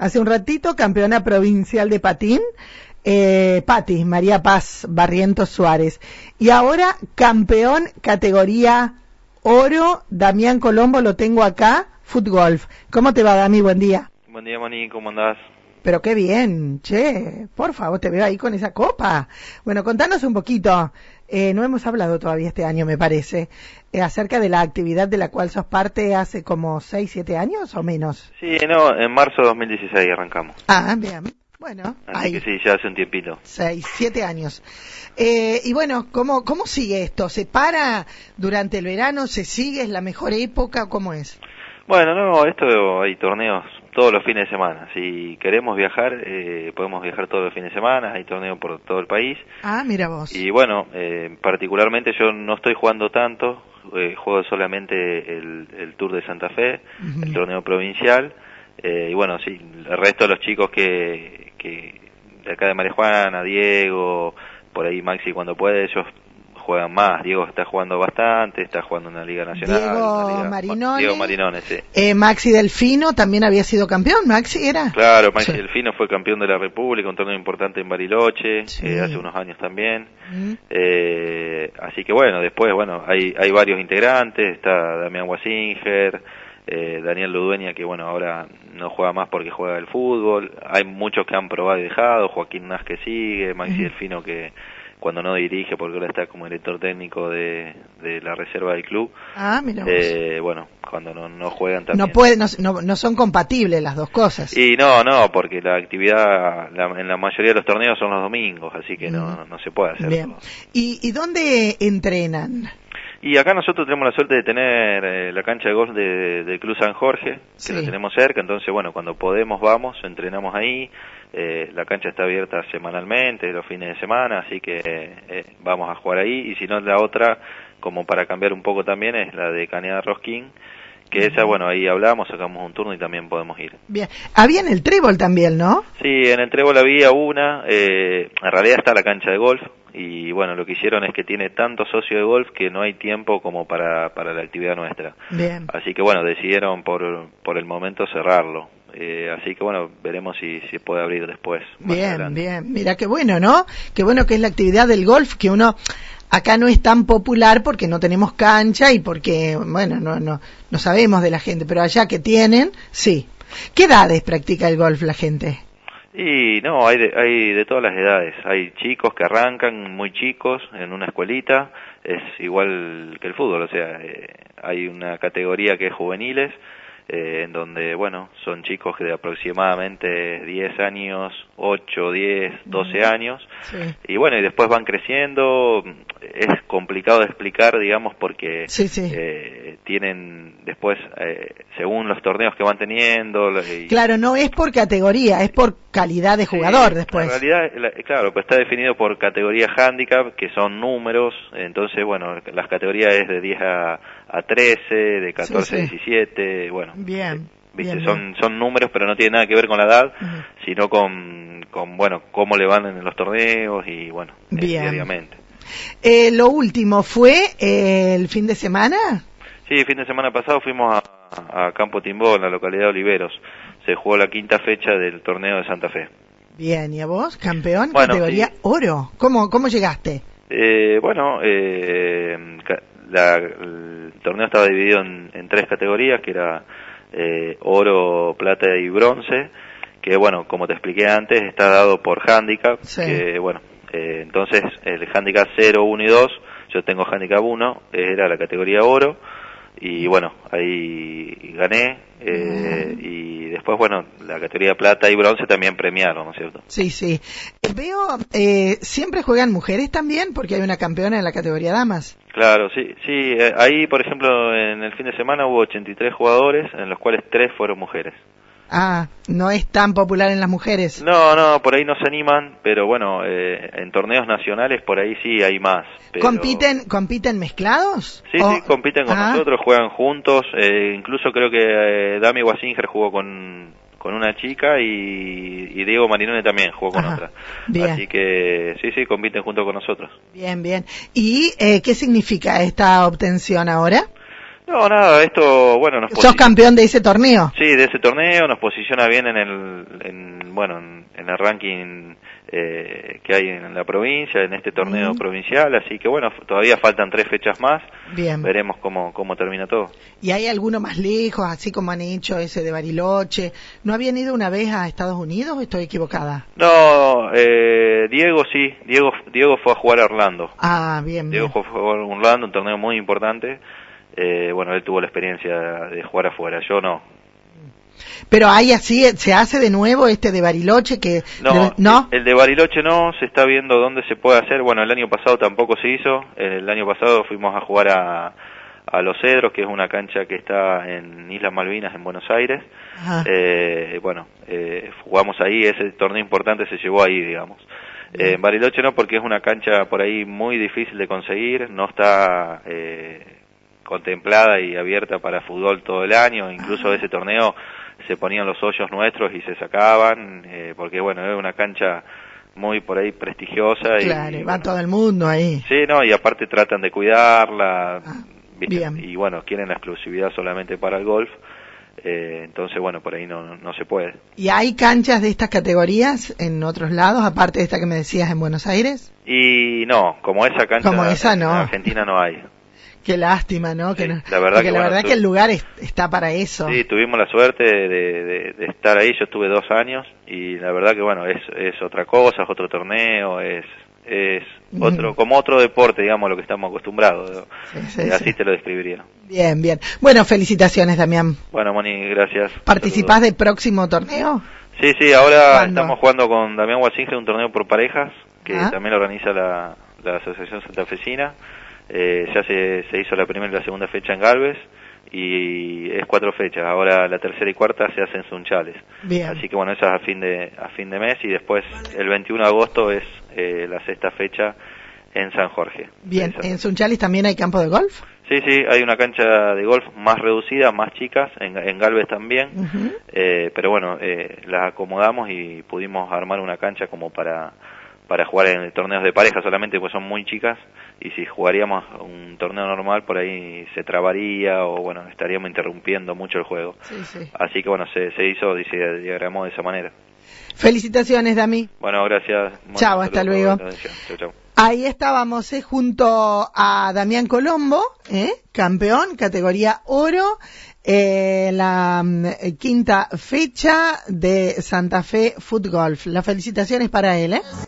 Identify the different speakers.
Speaker 1: Hace un ratito, campeona provincial de patín, eh, Pati, María Paz Barrientos Suárez. Y ahora, campeón categoría oro, Damián Colombo, lo tengo acá, fútbol. ¿Cómo te va, Dami? Buen día.
Speaker 2: Buen día, Moni, ¿cómo andás?
Speaker 1: Pero qué bien, che, por favor, te veo ahí con esa copa. Bueno, contanos un poquito, eh, no hemos hablado todavía este año, me parece, eh, acerca de la actividad de la cual sos parte hace como 6, 7 años o menos.
Speaker 2: Sí, no, en marzo de 2016 arrancamos.
Speaker 1: Ah, bien. Bueno,
Speaker 2: Así
Speaker 1: ahí.
Speaker 2: que sí, ya hace un tiempito.
Speaker 1: Seis, siete años. Eh, y bueno, ¿cómo, ¿cómo sigue esto? ¿Se para durante el verano? ¿Se sigue? ¿Es la mejor época? ¿Cómo es?
Speaker 2: Bueno, no, esto hay torneos todos los fines de semana. Si queremos viajar, eh, podemos viajar todos los fines de semana, hay torneos por todo el país.
Speaker 1: Ah, mira vos.
Speaker 2: Y bueno, eh, particularmente yo no estoy jugando tanto, eh, juego solamente el, el Tour de Santa Fe, el torneo provincial. eh, y bueno, sí, el resto de los chicos que, que de acá de María Juana, Diego, por ahí Maxi cuando puede, ellos juegan más. Diego está jugando bastante, está jugando en la Liga Nacional.
Speaker 1: Diego
Speaker 2: Liga-
Speaker 1: Marinone.
Speaker 2: Diego Marinone, sí.
Speaker 1: Eh, Maxi Delfino también había sido campeón, Maxi era.
Speaker 2: Claro, Maxi
Speaker 1: Sí.
Speaker 2: Delfino fue campeón de la República, un torneo importante en Bariloche,
Speaker 1: Sí.
Speaker 2: eh, hace unos años también.
Speaker 1: Mm.
Speaker 2: Eh, así que bueno, después, bueno, hay, hay varios integrantes, está Damián Wasinger, eh, Daniel Ludueña, que bueno, ahora no juega más porque juega el fútbol, hay muchos que han probado y dejado, Joaquín Nas que sigue, Maxi. Delfino que cuando no dirige, porque ahora está como director técnico de, de la reserva del club,
Speaker 1: Ah, mira
Speaker 2: eh, bueno, cuando no, no juegan también.
Speaker 1: no, puede, no, no, no son compatibles las dos cosas.
Speaker 2: Y no, no, porque la actividad la- en la mayoría de los torneos son los domingos, así que no, no se puede hacer.
Speaker 1: Bien. ¿Y, ¿Y dónde entrenan?
Speaker 2: Y acá nosotros tenemos la suerte de tener eh, la cancha de golf de- del Club San Jorge, que
Speaker 1: Sí.
Speaker 2: la tenemos cerca, entonces bueno, cuando podemos vamos, entrenamos ahí, eh, la cancha está abierta semanalmente, los fines de semana, así que eh, vamos a jugar ahí, y si no la otra, como para cambiar un poco también, es la de Cañada Rosquín, que esa, bueno, ahí hablamos, sacamos un turno y también podemos ir.
Speaker 1: Bien. Había en el trébol también, ¿no?
Speaker 2: Sí, en el Trébol había una, eh, en realidad está la cancha de golf y bueno, lo que hicieron es que tiene tantos socios de golf que no hay tiempo como para, para la actividad nuestra.
Speaker 1: Bien.
Speaker 2: Así que bueno, decidieron por, por el momento cerrarlo. Eh, así que bueno, veremos si, si puede abrir después.
Speaker 1: Bien, bien. Mira qué bueno, ¿no? Qué bueno que es la actividad del golf que uno acá no es tan popular porque no tenemos cancha y porque, bueno, no, no, no sabemos de la gente, pero allá que tienen, sí. ¿Qué edades practica el golf la gente?
Speaker 2: Y no, hay de, hay de todas las edades. Hay chicos que arrancan muy chicos en una escuelita, es igual que el fútbol, o sea, eh, hay una categoría que es juveniles, eh, en donde, bueno, son chicos que de aproximadamente 10 años, 8, 10, 12 años,
Speaker 1: Sí.
Speaker 2: y bueno, y después van creciendo, es complicado de explicar, digamos, porque
Speaker 1: Sí, sí.
Speaker 2: eh, tienen después, eh, según los torneos que van teniendo, y-
Speaker 1: Claro, no es por categoría, es por calidad de jugador después.
Speaker 2: En realidad, la- claro, pues está definido por categoría handicap, que son números, entonces, bueno, las categorías es de 10 a, a 13, de 14
Speaker 1: Sí,
Speaker 2: a
Speaker 1: sí.
Speaker 2: 17, bueno.
Speaker 1: Bien,
Speaker 2: Viste,
Speaker 1: bien,
Speaker 2: son,
Speaker 1: bien.
Speaker 2: son números, pero no tiene nada que ver con la edad, sino con, con, bueno, cómo le van en los torneos y, bueno, eh,
Speaker 1: Bien.
Speaker 2: diariamente.
Speaker 1: Eh, lo último fue eh, el fin de semana.
Speaker 2: Sí, el fin de semana pasado fuimos a, a Campo Timbó, en la localidad de Oliveros. Se jugó la quinta fecha del torneo de Santa Fe.
Speaker 1: Bien, ¿y a vos, campeón?
Speaker 2: Bueno,
Speaker 1: categoría
Speaker 2: sí.
Speaker 1: oro. ¿Cómo, ¿Cómo llegaste?
Speaker 2: Eh, bueno, eh, la- el torneo estaba dividido en, en tres categorías, que era eh, oro, plata y bronce, que bueno, como te expliqué antes, está dado por handicap,
Speaker 1: Sí.
Speaker 2: que bueno, eh, entonces el handicap 0, 1 y 2, yo tengo handicap 1, era la categoría oro, y bueno, ahí gané, eh, y después bueno, la categoría plata y bronce también premiaron, ¿no es cierto?
Speaker 1: Sí, sí. Eh, Veo, eh, siempre juegan mujeres también, porque hay una campeona en la categoría damas.
Speaker 2: Claro, sí, sí. eh, ahí, por ejemplo, en el fin de semana hubo 83 jugadores, en los cuales 3 fueron mujeres.
Speaker 1: Ah, no es tan popular en las mujeres.
Speaker 2: No, no, por ahí no se animan, pero bueno, eh, en torneos nacionales por ahí sí hay más. pero-
Speaker 1: ¿Compiten, ¿Compiten mezclados?
Speaker 2: Sí,
Speaker 1: ¿O-
Speaker 2: sí, compiten con
Speaker 1: Ah,
Speaker 2: nosotros, juegan juntos. eh, incluso creo que eh, Dami Wasinger jugó con, con una chica y, y Diego Marinone también jugó con
Speaker 1: Ajá,
Speaker 2: otra.
Speaker 1: bien.
Speaker 2: Así que sí, sí, compiten junto con nosotros.
Speaker 1: Bien, bien. ¿Y eh, qué significa esta obtención ahora?
Speaker 2: No, nada, esto, bueno, nos
Speaker 1: ¿Sos campeón de ese torneo?
Speaker 2: Sí, de ese torneo, nos posiciona bien en el, en, bueno, en, el ranking eh, que hay en la provincia, en este torneo provincial, así que bueno, todavía faltan tres fechas más,
Speaker 1: bien.
Speaker 2: veremos cómo, cómo termina todo.
Speaker 1: ¿Y hay alguno más lejos, así como han hecho ese de Bariloche? ¿No habían ido una vez a Estados Unidos o estoy equivocada?
Speaker 2: No, eh, Diego sí, Diego, Diego fue a jugar a Orlando.
Speaker 1: Ah, bien.
Speaker 2: Diego fue a jugar a Orlando, un torneo muy importante eh, bueno, él tuvo la experiencia de jugar afuera, yo no.
Speaker 1: Pero hay así, se hace de nuevo este de Bariloche que...
Speaker 2: No, ¿no? El, de Bariloche no, se está viendo dónde se puede hacer. Bueno, el año pasado tampoco se hizo. El año pasado fuimos a jugar a, a Los Cedros, que es una cancha que está en Islas Malvinas, en Buenos Aires. Eh, bueno, eh, jugamos ahí, ese torneo importante se llevó ahí, digamos. Eh, en Bariloche no, porque es una cancha por ahí muy difícil de conseguir, no está... Contemplada y abierta para fútbol todo el año, incluso ese torneo se ponían los hoyos nuestros y se sacaban, eh, porque bueno, es una cancha muy por ahí prestigiosa.
Speaker 1: Claro,
Speaker 2: y,
Speaker 1: va todo el mundo ahí.
Speaker 2: Sí, no, y aparte tratan de cuidarla, ah, y bueno, quieren la exclusividad solamente para el golf. Eh, entonces, bueno, por ahí no, no se puede.
Speaker 1: ¿Y hay canchas de estas categorías en otros lados, aparte de esta que me decías en Buenos Aires?
Speaker 2: Y no, como esa cancha
Speaker 1: como esa, no.
Speaker 2: en Argentina no hay.
Speaker 1: Qué lástima, ¿no? que
Speaker 2: la verdad
Speaker 1: porque la verdad que el lugar está para eso.
Speaker 2: Sí, tuvimos la suerte de, estar ahí. Yo estuve dos años y la verdad que bueno es, es otra cosa, es otro torneo, es es otro como otro deporte, digamos, lo que estamos acostumbrados. Así te lo describiría.
Speaker 1: Bien, bien. Bueno, felicitaciones, Damián.
Speaker 2: Bueno, Moni, gracias.
Speaker 1: ¿Participás del próximo torneo?
Speaker 2: Sí, sí. Ahora estamos jugando con Damián Wasinge un torneo por parejas que ah. también lo organiza la, la Asociación Santafesina. Eh, ya se, se hizo la primera y la segunda fecha en Galvez y es cuatro fechas. Ahora la tercera y cuarta se hacen Sunchales. Así que bueno, esas a fin de a fin de mes y después el 21 de agosto es eh, la sexta fecha en San Jorge.
Speaker 1: Bien, ¿en Sunchales también hay campo de golf?
Speaker 2: Sí, sí, hay una cancha de golf más reducida, más chicas, en, en Galvez también, eh, pero bueno, eh, las acomodamos y pudimos armar una cancha como para para jugar en torneos de pareja solamente, pues son muy chicas, y si jugaríamos un torneo normal, por ahí se trabaría o bueno, estaríamos interrumpiendo mucho el juego. Así que bueno, se, se hizo y se diagramó de esa manera.
Speaker 1: Felicitaciones, Dami.
Speaker 2: Bueno, gracias.
Speaker 1: Chao, hasta luego. Ahí estábamos eh, junto a Damián Colombo, eh, campeón, categoría oro, eh, la mm, quinta fecha de Santa Fe Foot Golf. Las felicitaciones para él. ¿eh?